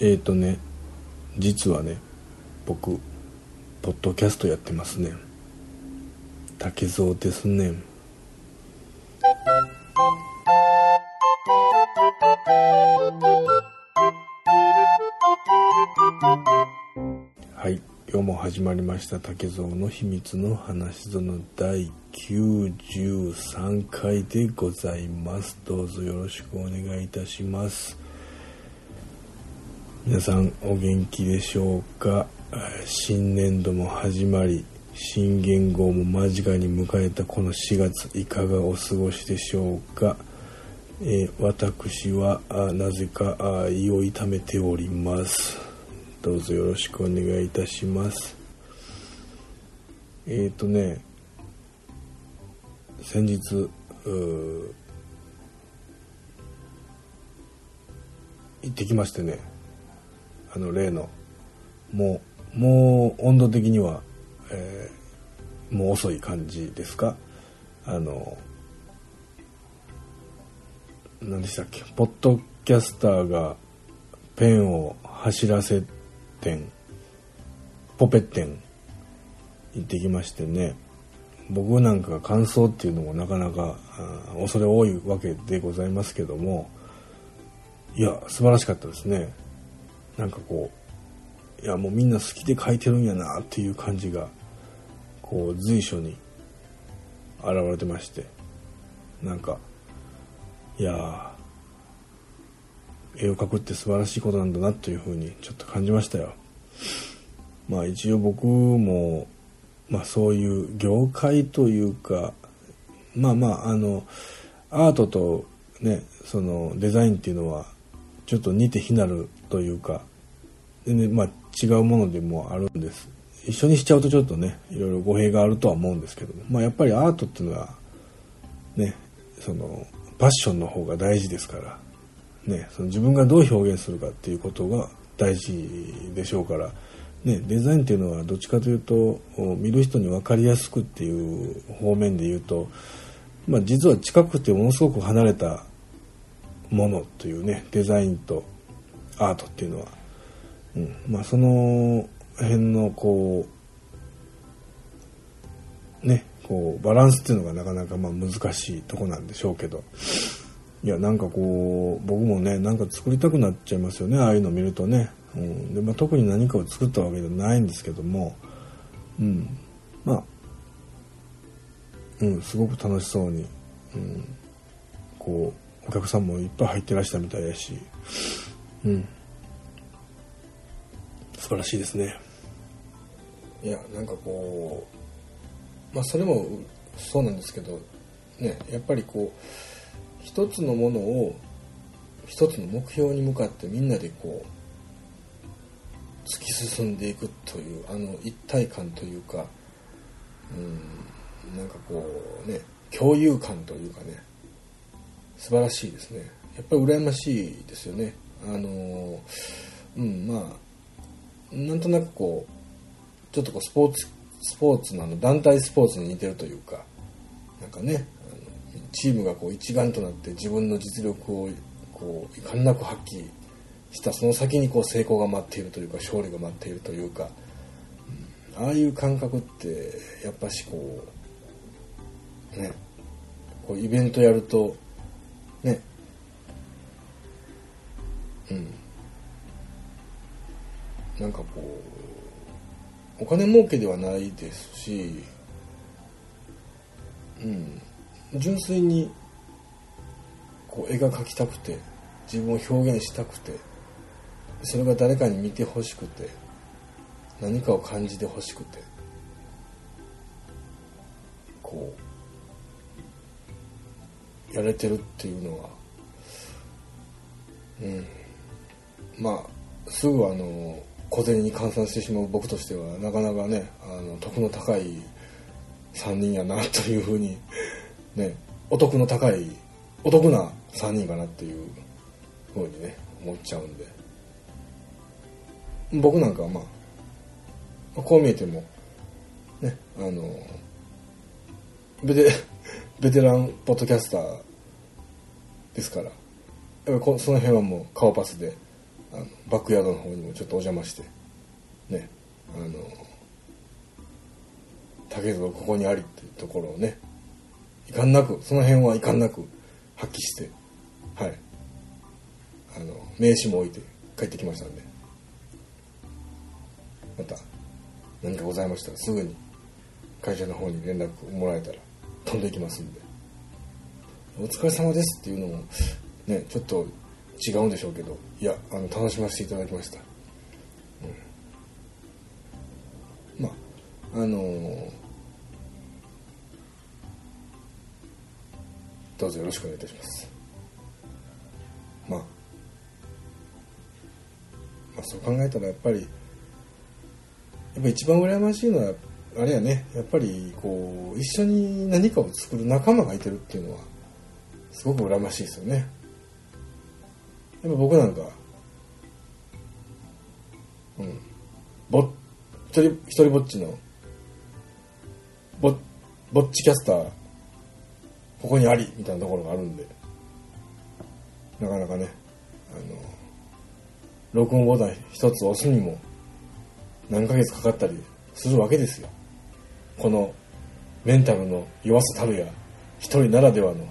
えーとね実はね僕ポッドキャストやってますね。竹蔵ですね。はい今日も始まりました。竹蔵の秘密の話その第93回でございます。どうぞよろしくお願いいたします。皆さんお元気でしょうか？新年度も始まり新元号も間近に迎えたこの4月いかがお過ごしでしょうか、えー、私はなぜか胃を痛めております。どうぞよろしくお願いいたします。えっ、ー、とね先日行ってきましてね。あの例のもうもう温度的には、えー、もう遅い感じですか？あの何でしたっけ？ポッドキャスターがペンを走らせ店ポペ店行ってきましてね。僕なんか感想っていうのもなかなか恐れ多いわけでございますけども。いや素晴らしかったですね。なんかこういやもうみんな好きで書いてるんやなっていう感じがこう随所に現れてまして。なんかいや絵を描くって素晴らしいことなんだなというふうにちょっと感じましたよ。まあ一応僕もまあそういう業界というかまあまああのアートとねそのデザインっていうのはちょっと似て非なるというか全然まあ違うものでもあるんです。一緒にしちゃうとちょっとねいろいろ語弊があるとは思うんですけども、まあ、やっぱりアートっていうのはねそのパッションの方が大事ですから、ね、その自分がどう表現するかっていうことが大事でしょうから、ね、デザインっていうのはどっちかというと見る人に分かりやすくっていう方面で言うと、まあ、実は近くてものすごく離れたものというねデザインとアートっていうのはまあ、その辺のこうねこうバランスっていうのがなかなかまあ難しいとこなんでしょうけど。いやなんかこう僕もねなんか作りたくなっちゃいますよねああいうの見るとね、うん。でまあ、特に何かを作ったわけではないんですけども、うん、まあ、うん、すごく楽しそうに、うん、こうお客さんもいっぱい入ってらしたみたいだし、うん、素晴らしいですね。いやなんかこうまあそれもそうなんですけどねやっぱりこう一つのものを一つの目標に向かってみんなでこう突き進んでいくというあの一体感というかうんなんかこうね共有感というかね素晴らしいですね。やっぱり羨ましいですよね。あのうんまあなんとなくこうちょっとこうスポーツスポーツのあの団体スポーツに似てるというかなんかねチームがこう一丸となって自分の実力をこう遺憾なく発揮したその先にこう成功が待っているというか勝利が待っているというか、うん、ああいう感覚ってやっぱしこうねこうイベントやるとねうんなんかこうお金儲けではないですしうん純粋にこう絵が描きたくて自分を表現したくてそれが誰かに見てほしくて何かを感じてほしくてこうやれてるっていうのはうんまあすぐあの小銭に換算してしまう僕としてはなかなかねあの得の高い3人やなというふうにねお得の高いお得な3人かなっていうふうにね思っちゃうんで。僕なんかはまあこう見えてもねあのベテ ベテランポッドキャスターですからやっぱその辺はもう顔パスであのバックヤードの方にもちょっとお邪魔してねあの竹蔵ここにありっていうところをねいかんなくその辺はいかんなく発揮してはい。あの名刺も置いて帰ってきましたんで。また何かございましたらすぐに会社の方に連絡もらえたら飛んでいきますんで。お疲れ様ですっていうのもねちょっと違うんでしょうけどいやあの楽しませていただきました、うん、まああのー、どうぞよろしくお願いいたします。まあ、まあ、そう考えたらやっぱりやっぱ一番羨ましいのはあれやねやっぱりこう一緒に何かを作る仲間がいてるっていうのはすごく羨ましいですよね。やっぱ僕なんかうん。ぼっ一人一人ぼっちのぼぼっちキャスターここにありみたいなところがあるんで。なかなかねあの録音ボタン一つ押すにも何ヶ月かかったりするわけですよ。このメンタルの弱さたるや一人ならではの、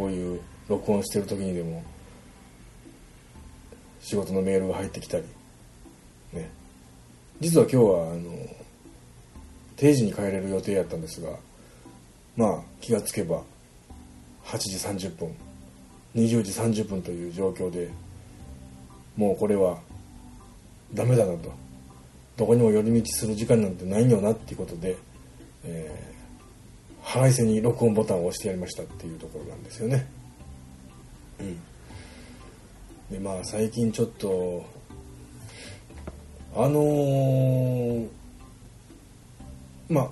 こういう録音してる時にでも仕事のメールが入ってきたりね。実は今日はあの定時に帰れる予定やったんですがまあ気がつけば8時30分20時30分という状況でもうこれはダメだなと。どこにも寄り道する時間なんてないよなっていうことで、え、腹いせに録音ボタンを押してやりましたっていうところなんですよね。うん。でまあ最近ちょっとあのー、まあ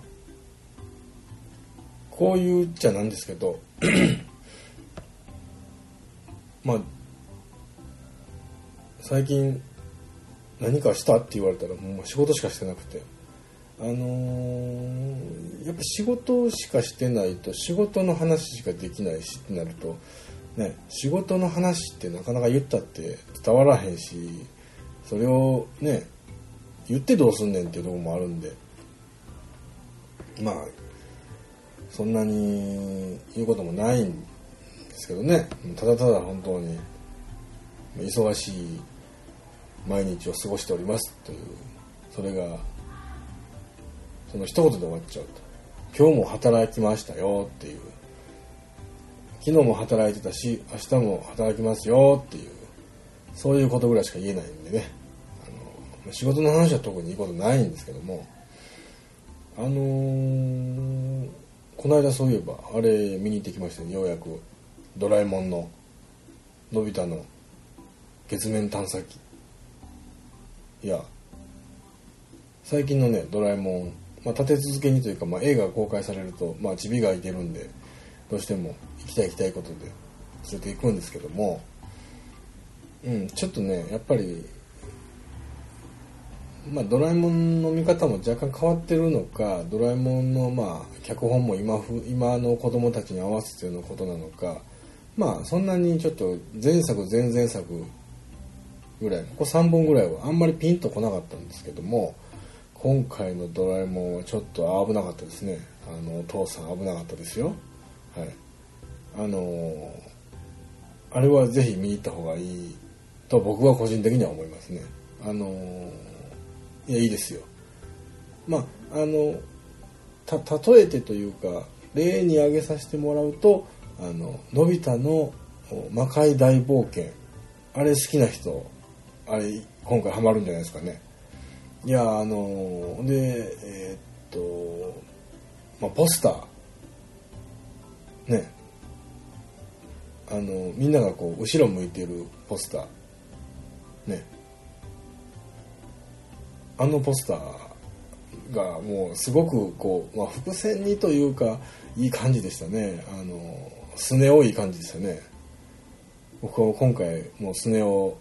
こういうっちゃなんですけど まあ最近何かしたって言われたらもう仕事しかしてなくてあのー、やっぱ仕事しかしてないと仕事の話しかできないしってなるとね仕事の話ってなかなか言ったって伝わらへんしそれをね言ってどうすんねんっていうとこもあるんで。まあそんなに言うこともないんですけどね。ただただ本当に忙しい毎日を過ごしておりますというそれがその一言で終わっちゃうと。今日も働きましたよっていう。昨日も働いてたし明日も働きますよっていう。そういうことぐらいしか言えないんでね。あの仕事の話は特にいいことないんですけども。あのー、この間そういえばあれ見に行ってきましたね。ようやく。ドラえもんののび太の月面探査機。いや最近のね「ドラえもん」まあ、立て続けにというか、まあ、映画が公開されると、まあ、チビがいてるんでどうしても行きたい行きたいことで連れて行くんですけどもうんちょっとねやっぱりまあ、ドラえもんの見方も若干変わってるのかドラえもんのまあ脚本も今今の子供たちに合わせてのことなのかまあそんなにちょっと前作前々作ぐらいここ3本ぐらいはあんまりピンとこなかったんですけども今回の「ドラえもん」はちょっと危なかったですね。あのお父さん危なかったですよ。はい。あのあれはぜひ見に行った方がいいと僕は個人的には思いますね。あのいやいいですよ。まああのた例えてというか例に挙げさせてもらうとあののび太の魔界大冒険。あれ好きな人あれ今回ハマるんじゃないですかね。いやあのでえー、っとまあポスター。ね。あのみんながこう後ろ向いてるポスター。ね。あのポスターがもうすごくこう、まあ、伏線にというかいい感じでしたね。あのスネ夫いい感じでしたね。僕は今回もうスネ夫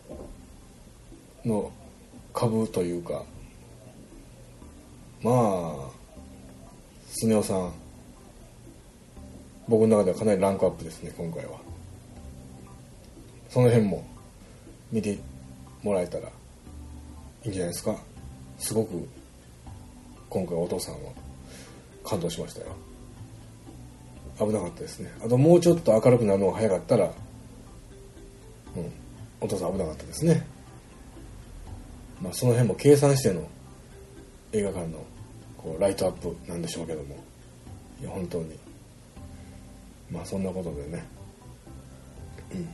の株というかまあスネ夫さん僕の中ではかなりランクアップですね今回は。その辺も見てもらえたらいいんじゃないですか。すごく今回お父さんは感動しましたよ。危なかったですね。あともうちょっと明るくなるのが早かったらうんお父さん危なかったですね。まあその辺も計算しての映画館のこうライトアップなんでしょうけども。いや本当に。まあそんなことでね。うん。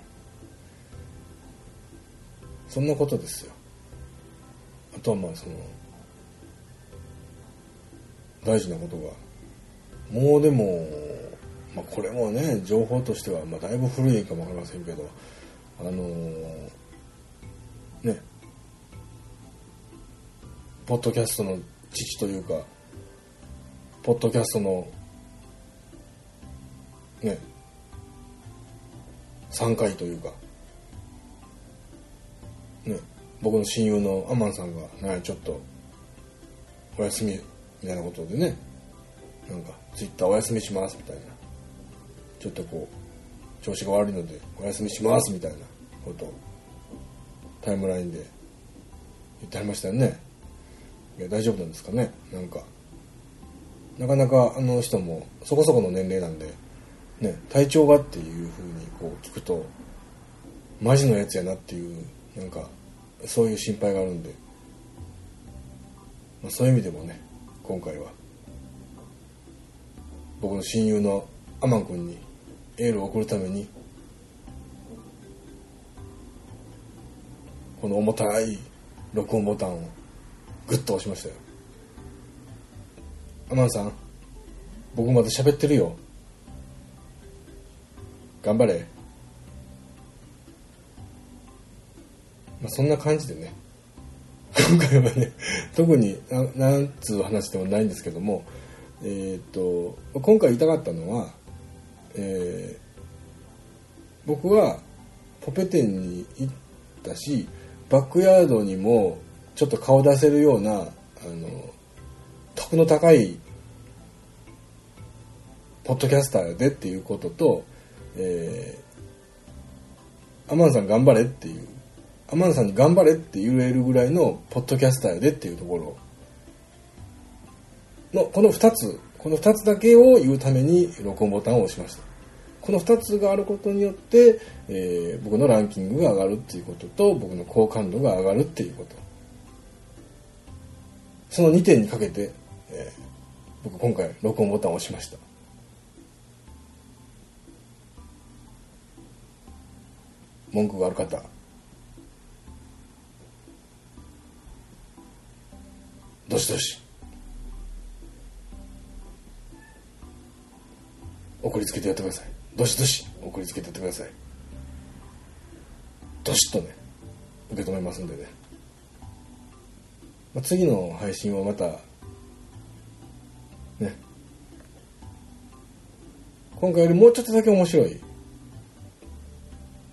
そんなことですよ。あとはまあその大事なことがもうでも、まあ、これもね情報としては、まあ、だいぶ古いかもわかりませんけどあのーね。ポッドキャストの父というかポッドキャストのね3回というかね僕の親友のアマンさんがなんやちょっとお休みみたいなことでねなんかツイッターお休みしますみたいな。ちょっとこう調子が悪いのでお休みしますみたいなことをタイムラインで言ってありましたよね。いや大丈夫なんですかね？なんか。なかなかあの人もそこそこの年齢なんでね体調がっていうふうにこう聞くとマジのやつやなっていうなんかそういう心配があるんで、まあ、そういう意味でもね今回は。僕の親友のアマン君にエールを送るためにこの重たい録音ボタンをグッと押しましたよ。アマンさん僕まだ喋ってるよ。頑張れ。まあ、そんな感じでね。今回はね特にななんつう話でもないんですけどもえっ、と今回言いたかったのは、えー僕はポペ店に行ったしバックヤードにもちょっと顔出せるようなあの得の高いポッドキャスターでっていうことと、えーアマンさん頑張れっていうアマンさんに頑張れって言えるぐらいのポッドキャスターでっていうところ。のこの2つこの2つだけを言うために録音ボタンを押しました。この2つがあることによって、えー僕のランキングが上がるっていうことと僕の好感度が上がるっていうこと。その2点にかけて、えー僕今回録音ボタンを押しました。文句がある方。どしどし。送りつけてやってください。どしどし。送りつけてやってください。どしっとね受け止めますんでね、まあ、次の配信はまたね。今回よりもうちょっとだけ面白い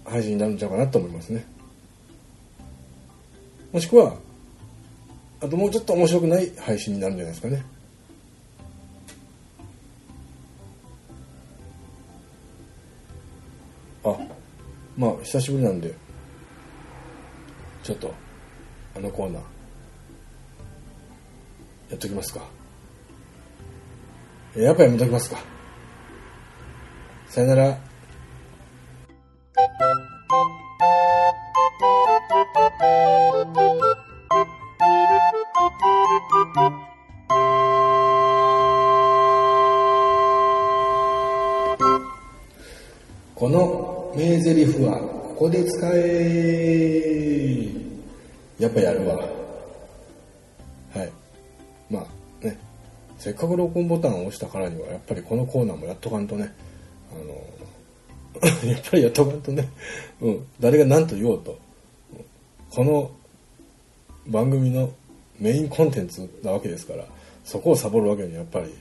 配信になるんちゃうかなと思いますね。もしくはあともうちょっと面白くない配信になるんじゃないですかね。あまあ久しぶりなんでちょっとあのコーナー。やっときますか。やっぱやめときますか。さよなら。この名台詞はここで使え。やっぱやるわ。せっかく録音ボタンを押したからにはやっぱりこのコーナーもやっとかんとね。あの やっぱりやっとかんとね、うん、誰が何と言おうと。この番組のメインコンテンツなわけですからそこをサボるわけにはやっぱり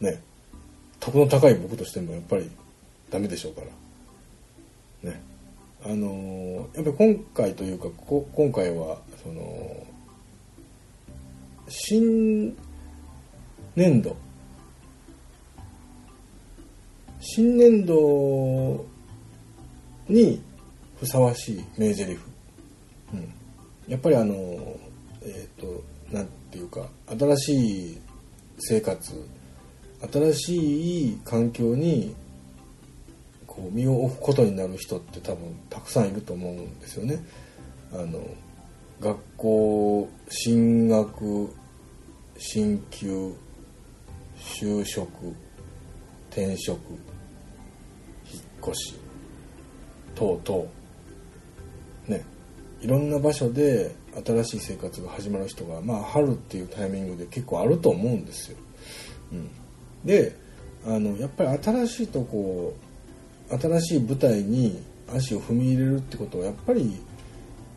ね得の高い僕としてもやっぱりダメでしょうから。ね。あのーやっぱり今回というかこ今回はその新年度。新年度にふさわしい名台詞、うん、やっぱりあのえっ、ー、となんていうか新しい生活新しい環境にこう身を置くことになる人って多分たくさんいると思うんですよね。あの学校進学進級就職転職引っ越し等々ねいろんな場所で新しい生活が始まる人がまあ春っていうタイミングで結構あると思うんですよ。うん、であのやっぱり新しいとこ新しい舞台に足を踏み入れるってことはやっぱり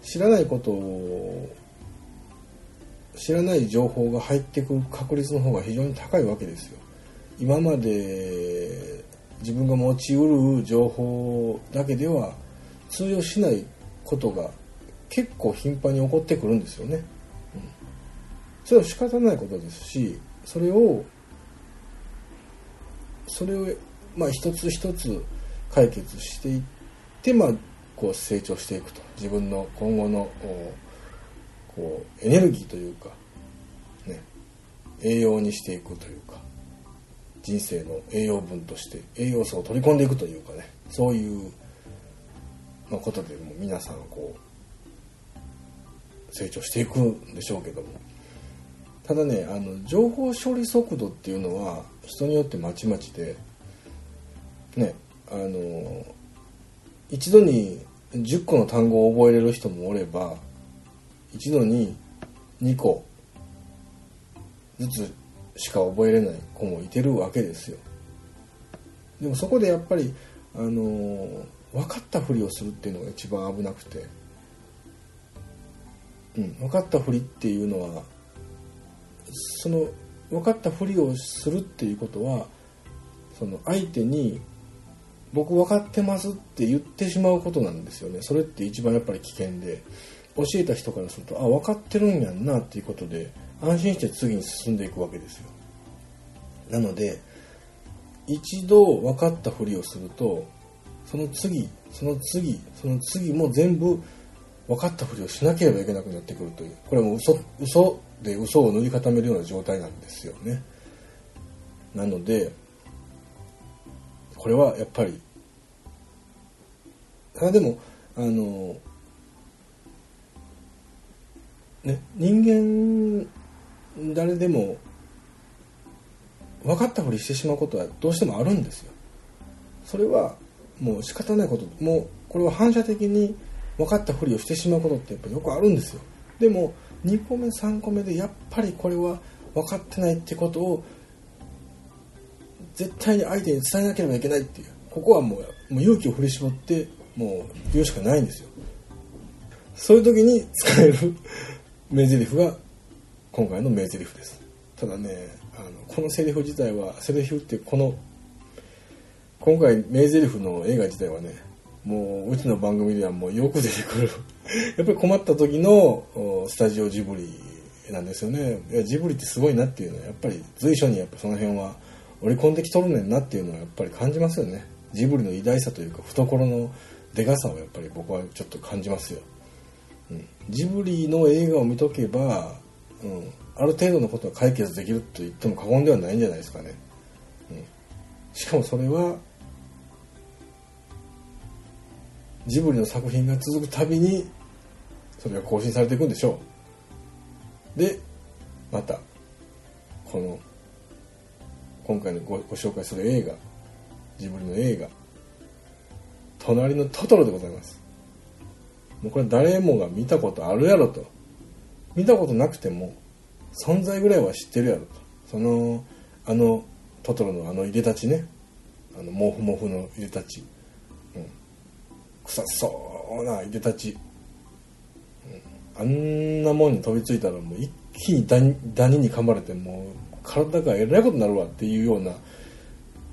知らないことを知らない情報が入ってくる確率の方が非常に高いわけですよ。今まで自分が持ちうる情報だけでは通用しないことが結構頻繁に起こってくるんですよね。うん、それは仕方ないことですしそれをそれをまあ一つ一つ解決していってまあこう成長していくと自分の今後のこうエネルギーというかね栄養にしていくというか人生の栄養分として栄養素を取り込んでいくというかねそういうのことでも皆さんこう成長していくんでしょうけども。ただねあの情報処理速度っていうのは人によってまちまちでねあの一度に10個の単語を覚えれる人もおれば一度に2個ずつしか覚えれない子もいてるわけですよ。でもそこでやっぱりあの分かったふりをするっていうのが一番危なくて、うん、分かったふりっていうのはその分かったふりをするっていうことはその相手に僕分かってますって言ってしまうことなんですよね。それって一番やっぱり危険で。教えた人からするとあ分かってるんやんなっていうことで安心して次に進んでいくわけですよ。なので一度分かったふりをするとその次その次その次も全部分かったふりをしなければいけなくなってくるという。これはもう嘘嘘で嘘を塗り固めるような状態なんですよね。なのでこれはやっぱりあでもあのね人間誰でも分かったふりしてしまうことはどうしてもあるんですよ。それはもう仕方ないこと。もうこれは反射的に分かったふりをしてしまうことってやっぱよくあるんですよ。でも2個目3個目でやっぱりこれは分かってないってことを絶対に相手に伝えなければいけないっていう。ここはもうもう勇気を振り絞ってもう言うしかないんですよ。そういう時に使える名台詞が今回の名台詞です。ただねあのこのセリフ自体はセリフってこの今回名台詞の映画自体はねもううちの番組ではもうよく出てくる。やっぱり困った時のスタジオジブリなんですよね。いやジブリってすごいなっていうのはやっぱり随所にやっぱその辺は織り込んできとるねんなっていうのはやっぱり感じますよね。ジブリの偉大さというか懐のでかさをやっぱり僕はちょっと感じますよ、ジブリの映画を見とけば、うん、ある程度のことは解決できると言っても過言ではないんじゃないですかね、うん、しかもそれはジブリの作品が続くたびにそれが更新されていくんでしょう。でまたこの今回のごご紹介する映画ジブリの映画「隣のトトロ」でございます。もうこれ誰もが見たことあるやろと。見たことなくても存在ぐらいは知ってるやろと。そのあのトトロのあのいでたちね。あのモフモフのいでたち、うん、臭そうないでたち、うん、あんなもんに飛びついたらもう一気にダニダニに噛まれてもう体がえらいことになるわっていうような、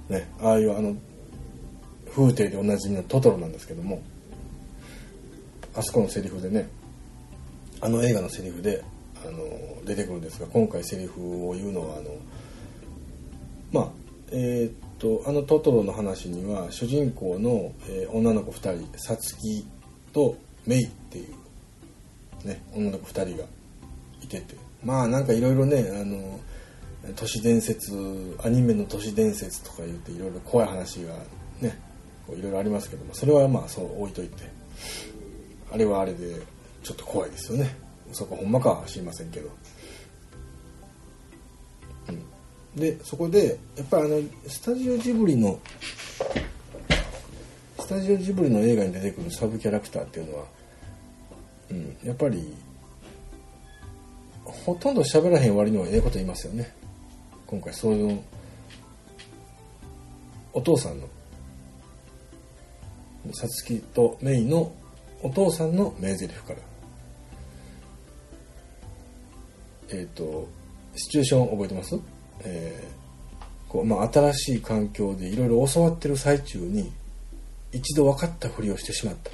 ね、ああいうあの風景でおなじみのトトロなんですけども。あそこのセリフでねあの映画のセリフであの出てくるんですが今回セリフを言うのはあのまあえー、っとあのトトロの話には主人公の、えー女の子2人さつきとメイっていう、ね、女の子2人がいててまあなんかいろいろねあの都市伝説アニメの都市伝説とか言っていろいろ怖い話がねいろいろありますけどもそれはまあそう置いといて。あれはあれでちょっと怖いですよね。そこほんまかは知りませんけど、うん、でそこでやっぱりあのスタジオジブリのスタジオジブリの映画に出てくるサブキャラクターっていうのは、うん、やっぱりほとんど喋らへん割にはええこと言いますよね。今回そういうお父さんのさつきとメイのお父さんの名台詞から。えっ、とシチュエーション覚えてます、えーこうまあ、新しい環境でいろいろ教わってる最中に一度分かったふりをしてしまった。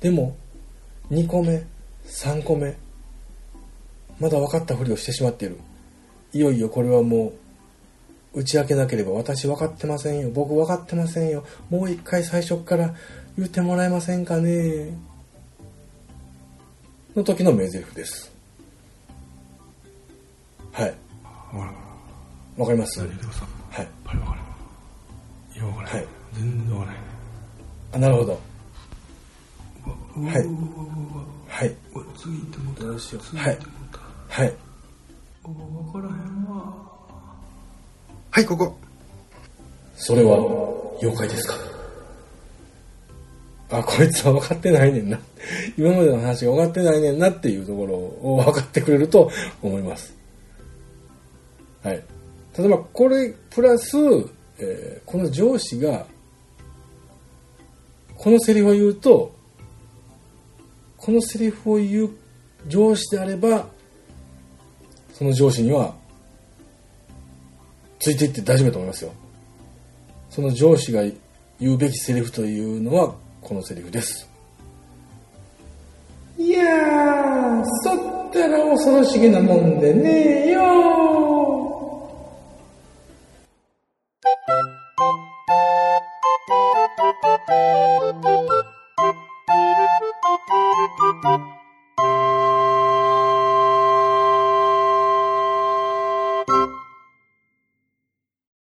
でも2個目3個目まだ分かったふりをしてしまっている。いよいよこれはもう打ち明けなければ私分かってませんよ。僕分かってませんよ。もう一回最初から言ってもらえませんかね。の時の名台詞です。はい。わかります？はい。はい全然わからん。あなるほど。はい。はい。てもどうしようはいうわわからへんわはいここそれは妖怪ですかあ、こいつは分かってないねんな。今までの話が分かってないねんなっていうところを 分かってくれると思います。はい。ただまあ、これ、プラス、えーこの上司が、このセリフを言うと、このセリフを言う上司であれば、その上司には、ついていって大丈夫だと思いますよ。その上司が言うべきセリフというのはこのセリフです。いやー、そったら恐ろしげなもんでねえよ「